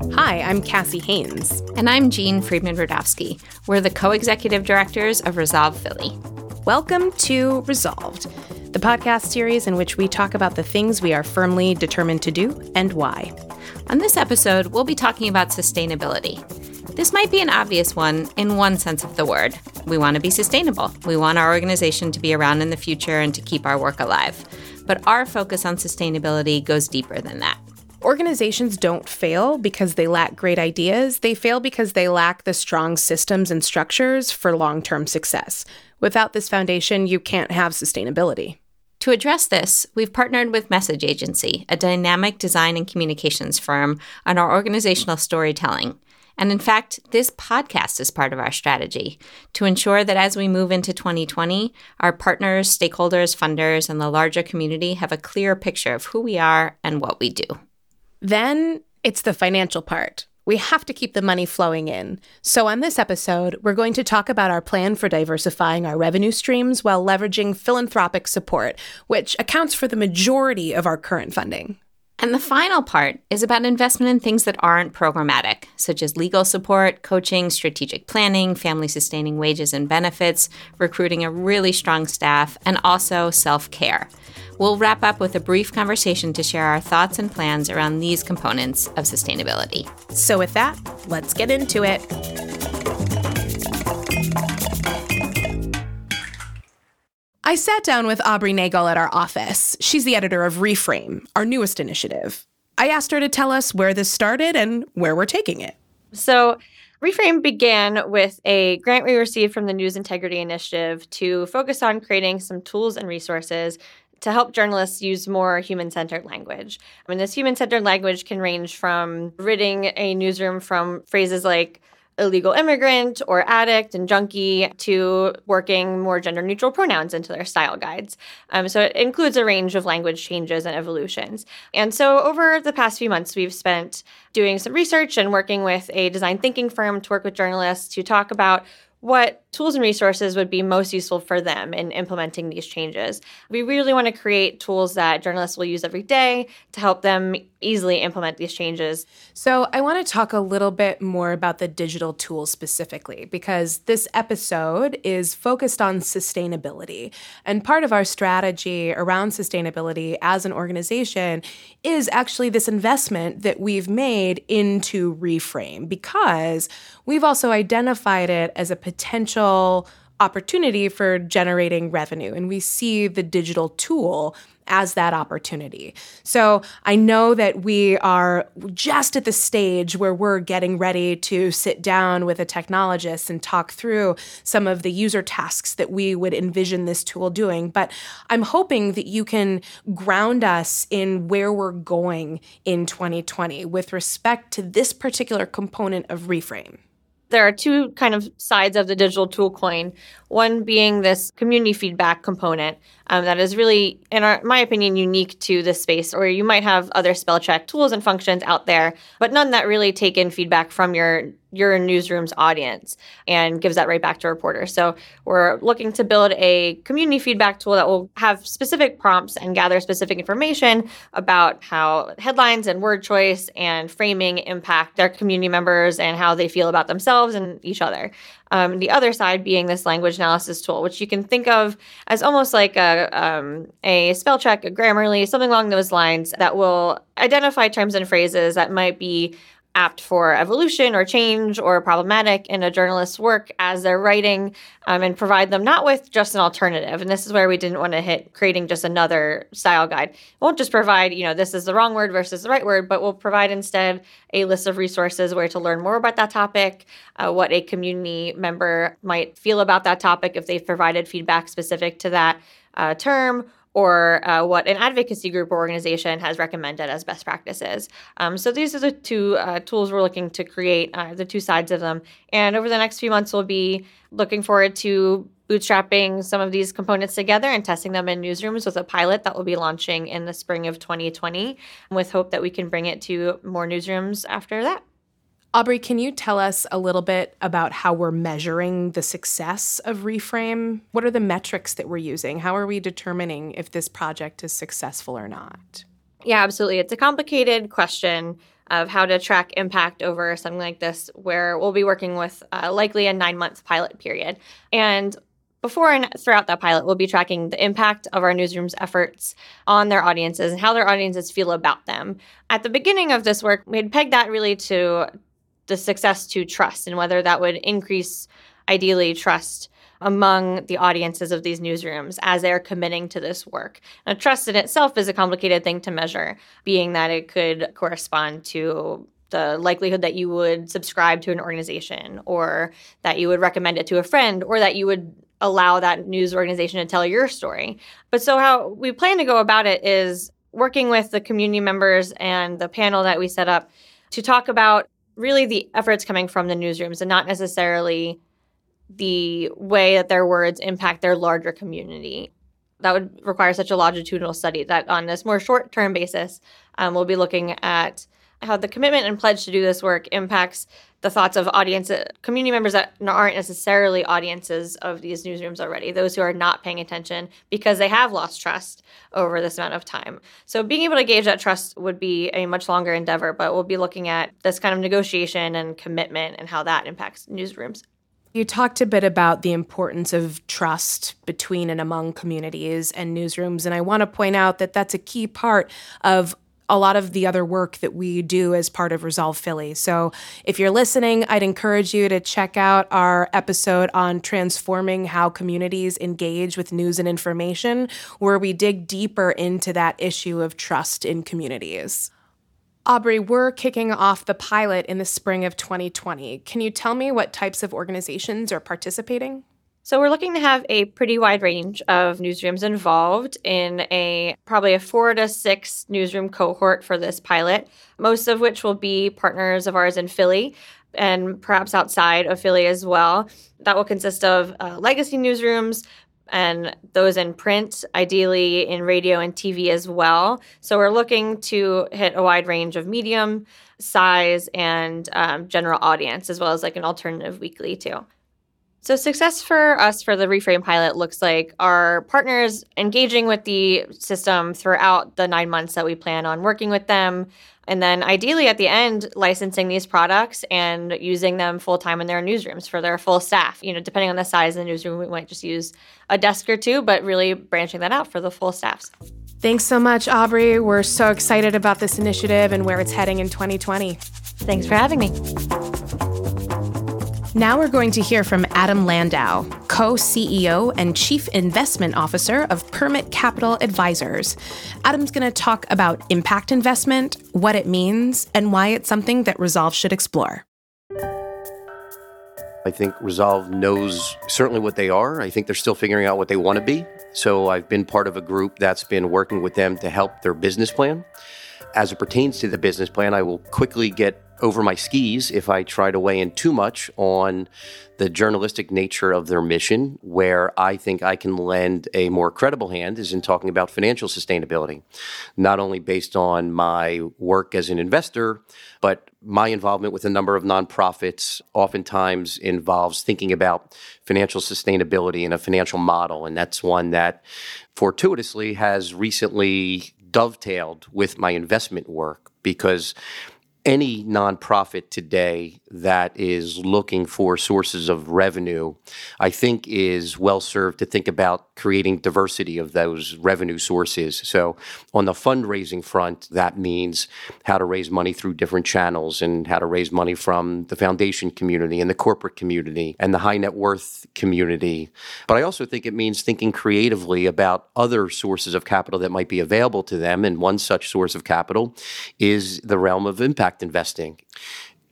Hi, I'm Cassie Haynes. And I'm Jean Friedman Rudovsky. We're the co executive directors of Resolve Philly. Welcome to Resolved, the podcast series in which we talk about the things we are firmly determined to do and why. On this episode, we'll be talking about sustainability. This might be an obvious one in one sense of the word. We want to be sustainable. We want our organization to be around in the future and to keep our work alive. But our focus on sustainability goes deeper than that. Organizations don't fail because they lack great ideas. They fail because they lack the strong systems and structures for long term success. Without this foundation, you can't have sustainability. To address this, we've partnered with Message Agency, a dynamic design and communications firm, on our organizational storytelling. And in fact, this podcast is part of our strategy to ensure that as we move into 2020, our partners, stakeholders, funders, and the larger community have a clear picture of who we are and what we do. Then it's the financial part. We have to keep the money flowing in. So, on this episode, we're going to talk about our plan for diversifying our revenue streams while leveraging philanthropic support, which accounts for the majority of our current funding. And the final part is about investment in things that aren't programmatic, such as legal support, coaching, strategic planning, family sustaining wages and benefits, recruiting a really strong staff, and also self care. We'll wrap up with a brief conversation to share our thoughts and plans around these components of sustainability. So, with that, let's get into it. I sat down with Aubrey Nagle at our office. She's the editor of Reframe, our newest initiative. I asked her to tell us where this started and where we're taking it. So, Reframe began with a grant we received from the News Integrity Initiative to focus on creating some tools and resources to help journalists use more human centered language. I mean, this human centered language can range from ridding a newsroom from phrases like illegal immigrant or addict and junkie to working more gender neutral pronouns into their style guides. Um, so it includes a range of language changes and evolutions. And so over the past few months, we've spent doing some research and working with a design thinking firm to work with journalists to talk about what tools and resources would be most useful for them in implementing these changes. We really want to create tools that journalists will use every day to help them easily implement these changes. So, I want to talk a little bit more about the digital tools specifically because this episode is focused on sustainability. And part of our strategy around sustainability as an organization is actually this investment that we've made into Reframe because we've also identified it as a potential opportunity for generating revenue. And we see the digital tool as that opportunity. So I know that we are just at the stage where we're getting ready to sit down with a technologist and talk through some of the user tasks that we would envision this tool doing. But I'm hoping that you can ground us in where we're going in 2020 with respect to this particular component of Reframe there are two kind of sides of the digital tool coin. One being this community feedback component um, that is really, in our, my opinion, unique to this space. Or you might have other spell check tools and functions out there, but none that really take in feedback from your your newsroom's audience and gives that right back to reporters. So we're looking to build a community feedback tool that will have specific prompts and gather specific information about how headlines and word choice and framing impact their community members and how they feel about themselves and each other. Um, the other side being this language analysis tool, which you can think of as almost like a, um, a spell check, a Grammarly, something along those lines that will identify terms and phrases that might be apt for evolution or change or problematic in a journalist's work as they're writing um, and provide them not with just an alternative. And this is where we didn't want to hit creating just another style guide. It won't just provide, you know, this is the wrong word versus the right word, but we'll provide instead a list of resources where to learn more about that topic, uh, what a community member might feel about that topic if they've provided feedback specific to that uh, term or uh, what an advocacy group or organization has recommended as best practices. Um, so these are the two uh, tools we're looking to create, uh, the two sides of them. And over the next few months, we'll be looking forward to bootstrapping some of these components together and testing them in newsrooms with a pilot that will be launching in the spring of 2020 with hope that we can bring it to more newsrooms after that. Aubrey, can you tell us a little bit about how we're measuring the success of Reframe? What are the metrics that we're using? How are we determining if this project is successful or not? Yeah, absolutely. It's a complicated question of how to track impact over something like this, where we'll be working with uh, likely a nine month pilot period. And before and throughout that pilot, we'll be tracking the impact of our newsroom's efforts on their audiences and how their audiences feel about them. At the beginning of this work, we had pegged that really to the success to trust and whether that would increase, ideally, trust among the audiences of these newsrooms as they're committing to this work. Now, trust in itself is a complicated thing to measure, being that it could correspond to the likelihood that you would subscribe to an organization or that you would recommend it to a friend or that you would allow that news organization to tell your story. But so, how we plan to go about it is working with the community members and the panel that we set up to talk about really the efforts coming from the newsrooms and not necessarily the way that their words impact their larger community. That would require such a longitudinal study that on this more short term basis, um, we'll be looking at how the commitment and pledge to do this work impacts the thoughts of audience community members that aren't necessarily audiences of these newsrooms already those who are not paying attention because they have lost trust over this amount of time. So being able to gauge that trust would be a much longer endeavor but we'll be looking at this kind of negotiation and commitment and how that impacts newsrooms. You talked a bit about the importance of trust between and among communities and newsrooms, and I want to point out that that's a key part of a lot of the other work that we do as part of Resolve Philly. So if you're listening, I'd encourage you to check out our episode on transforming how communities engage with news and information, where we dig deeper into that issue of trust in communities. Aubrey, we're kicking off the pilot in the spring of 2020. Can you tell me what types of organizations are participating? So we're looking to have a pretty wide range of newsrooms involved in a probably a 4 to 6 newsroom cohort for this pilot, most of which will be partners of ours in Philly and perhaps outside of Philly as well. That will consist of uh, legacy newsrooms, and those in print, ideally in radio and TV as well. So we're looking to hit a wide range of medium, size, and um, general audience, as well as like an alternative weekly too. So, success for us for the Reframe pilot looks like our partners engaging with the system throughout the nine months that we plan on working with them. And then, ideally, at the end, licensing these products and using them full time in their newsrooms for their full staff. You know, depending on the size of the newsroom, we might just use a desk or two, but really branching that out for the full staffs. Thanks so much, Aubrey. We're so excited about this initiative and where it's heading in 2020. Thanks for having me. Now we're going to hear from Adam Landau, co CEO and Chief Investment Officer of Permit Capital Advisors. Adam's going to talk about impact investment, what it means, and why it's something that Resolve should explore. I think Resolve knows certainly what they are. I think they're still figuring out what they want to be. So I've been part of a group that's been working with them to help their business plan. As it pertains to the business plan, I will quickly get over my skis if I try to weigh in too much on the journalistic nature of their mission. Where I think I can lend a more credible hand is in talking about financial sustainability, not only based on my work as an investor, but my involvement with a number of nonprofits oftentimes involves thinking about financial sustainability and a financial model. And that's one that fortuitously has recently dovetailed with my investment work because any nonprofit today that is looking for sources of revenue, I think is well served to think about creating diversity of those revenue sources. So, on the fundraising front, that means how to raise money through different channels and how to raise money from the foundation community and the corporate community and the high net worth community. But I also think it means thinking creatively about other sources of capital that might be available to them. And one such source of capital is the realm of impact investing.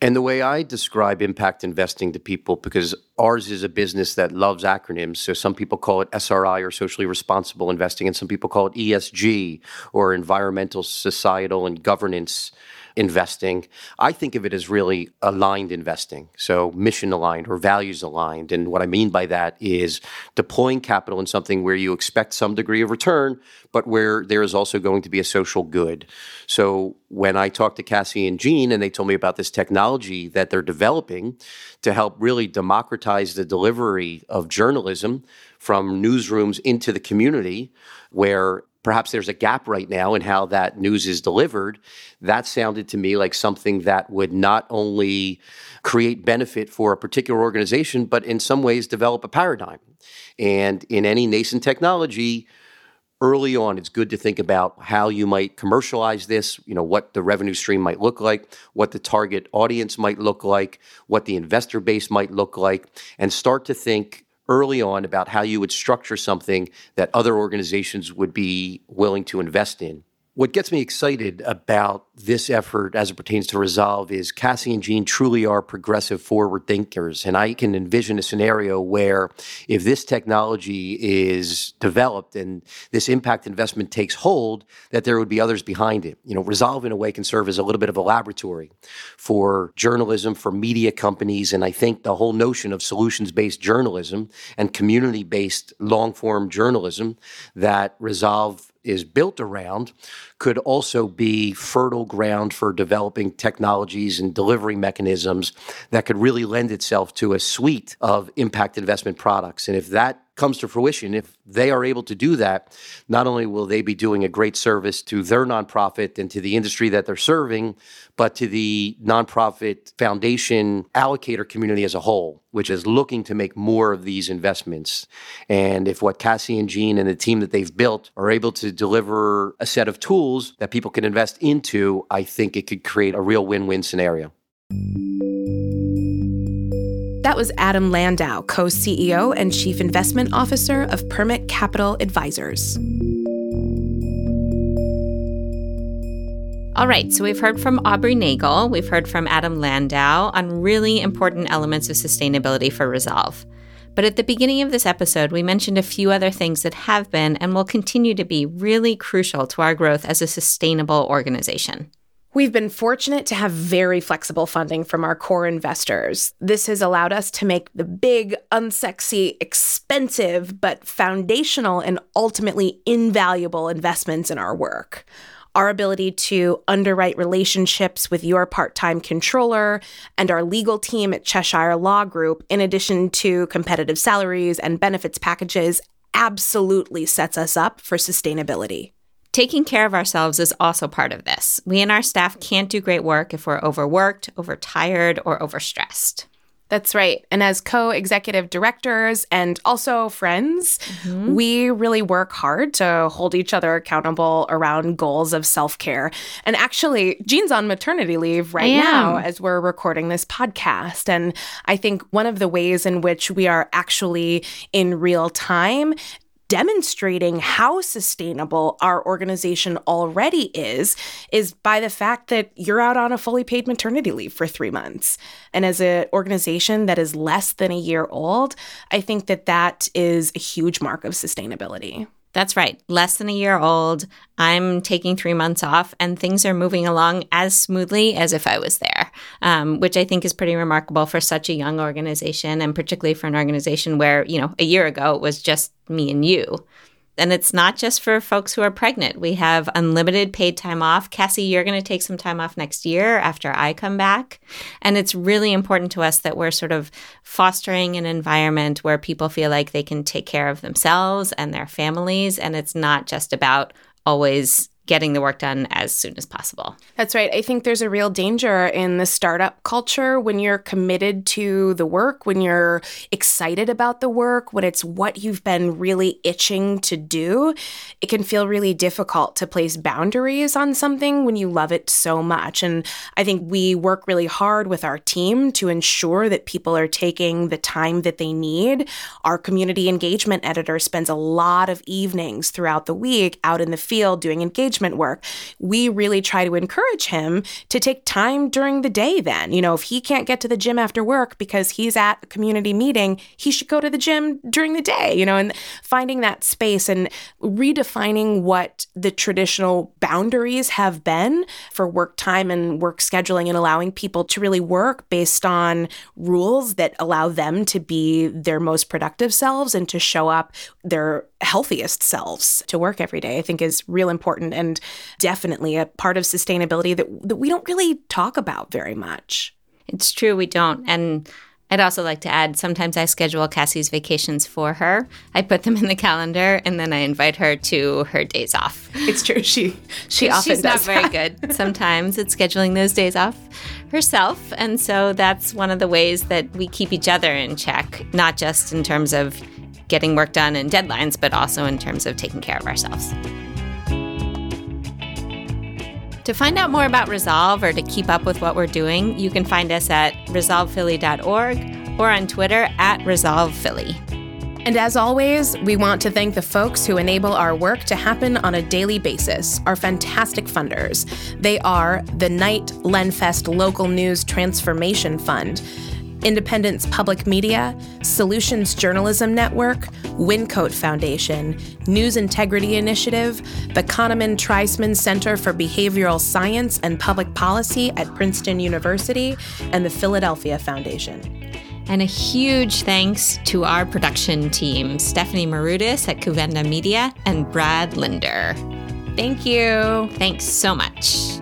And the way I describe impact investing to people, because ours is a business that loves acronyms. So some people call it SRI or socially responsible investing, and some people call it ESG or environmental, societal, and governance investing. I think of it as really aligned investing. So mission aligned or values aligned. And what I mean by that is deploying capital in something where you expect some degree of return, but where there is also going to be a social good. So when I talked to Cassie and Jean and they told me about this technology that they're developing to help really democratize the delivery of journalism from newsrooms into the community where perhaps there's a gap right now in how that news is delivered. That sounded to me like something that would not only create benefit for a particular organization, but in some ways develop a paradigm. And in any nascent technology, early on it's good to think about how you might commercialize this you know what the revenue stream might look like what the target audience might look like what the investor base might look like and start to think early on about how you would structure something that other organizations would be willing to invest in what gets me excited about this effort as it pertains to Resolve is Cassie and Jean truly are progressive forward thinkers. And I can envision a scenario where if this technology is developed and this impact investment takes hold, that there would be others behind it. You know, Resolve in a way can serve as a little bit of a laboratory for journalism, for media companies. And I think the whole notion of solutions based journalism and community based long form journalism that Resolve is built around could also be fertile ground for developing technologies and delivery mechanisms that could really lend itself to a suite of impact investment products. And if that comes to fruition, if they are able to do that, not only will they be doing a great service to their nonprofit and to the industry that they're serving, but to the nonprofit foundation allocator community as a whole, which is looking to make more of these investments. And if what Cassie and Jean and the team that they've built are able to deliver a set of tools that people can invest into, I think it could create a real win win scenario. That was Adam Landau, co CEO and Chief Investment Officer of Permit Capital Advisors. All right, so we've heard from Aubrey Nagle, we've heard from Adam Landau on really important elements of sustainability for Resolve. But at the beginning of this episode, we mentioned a few other things that have been and will continue to be really crucial to our growth as a sustainable organization. We've been fortunate to have very flexible funding from our core investors. This has allowed us to make the big, unsexy, expensive, but foundational and ultimately invaluable investments in our work. Our ability to underwrite relationships with your part time controller and our legal team at Cheshire Law Group, in addition to competitive salaries and benefits packages, absolutely sets us up for sustainability. Taking care of ourselves is also part of this. We and our staff can't do great work if we're overworked, overtired, or overstressed. That's right. And as co executive directors and also friends, mm-hmm. we really work hard to hold each other accountable around goals of self care. And actually, Jean's on maternity leave right now as we're recording this podcast. And I think one of the ways in which we are actually in real time demonstrating how sustainable our organization already is is by the fact that you're out on a fully paid maternity leave for 3 months. And as an organization that is less than a year old, I think that that is a huge mark of sustainability. That's right. Less than a year old. I'm taking three months off, and things are moving along as smoothly as if I was there, um, which I think is pretty remarkable for such a young organization, and particularly for an organization where, you know, a year ago it was just me and you. And it's not just for folks who are pregnant. We have unlimited paid time off. Cassie, you're going to take some time off next year after I come back. And it's really important to us that we're sort of fostering an environment where people feel like they can take care of themselves and their families. And it's not just about always getting the work done as soon as possible. That's right. I think there's a real danger in the startup culture when you're committed to the work, when you're excited about the work, when it's what you've been really itching to do. It can feel really difficult to place boundaries on something when you love it so much. And I think we work really hard with our team to ensure that people are taking the time that they need. Our community engagement editor spends a lot of evenings throughout the week out in the field doing engagement engagement work, we really try to encourage him to take time during the day then. You know, if he can't get to the gym after work because he's at a community meeting, he should go to the gym during the day, you know, and finding that space and redefining what the traditional boundaries have been for work time and work scheduling and allowing people to really work based on rules that allow them to be their most productive selves and to show up their healthiest selves to work every day, I think is real important and definitely a part of sustainability that, that we don't really talk about very much. It's true, we don't. And I'd also like to add sometimes I schedule Cassie's vacations for her. I put them in the calendar and then I invite her to her days off. It's true. She she often She's not does very good sometimes at scheduling those days off herself. And so that's one of the ways that we keep each other in check, not just in terms of getting work done and deadlines, but also in terms of taking care of ourselves. To find out more about Resolve or to keep up with what we're doing, you can find us at resolvephilly.org or on Twitter at resolvephilly. And as always, we want to thank the folks who enable our work to happen on a daily basis, our fantastic funders. They are the Knight Lenfest Local News Transformation Fund, Independence Public Media, Solutions Journalism Network, Wyncote Foundation, News Integrity Initiative, the Kahneman Treisman Center for Behavioral Science and Public Policy at Princeton University, and the Philadelphia Foundation. And a huge thanks to our production team, Stephanie Marudas at Kouvenda Media and Brad Linder. Thank you. Thanks so much.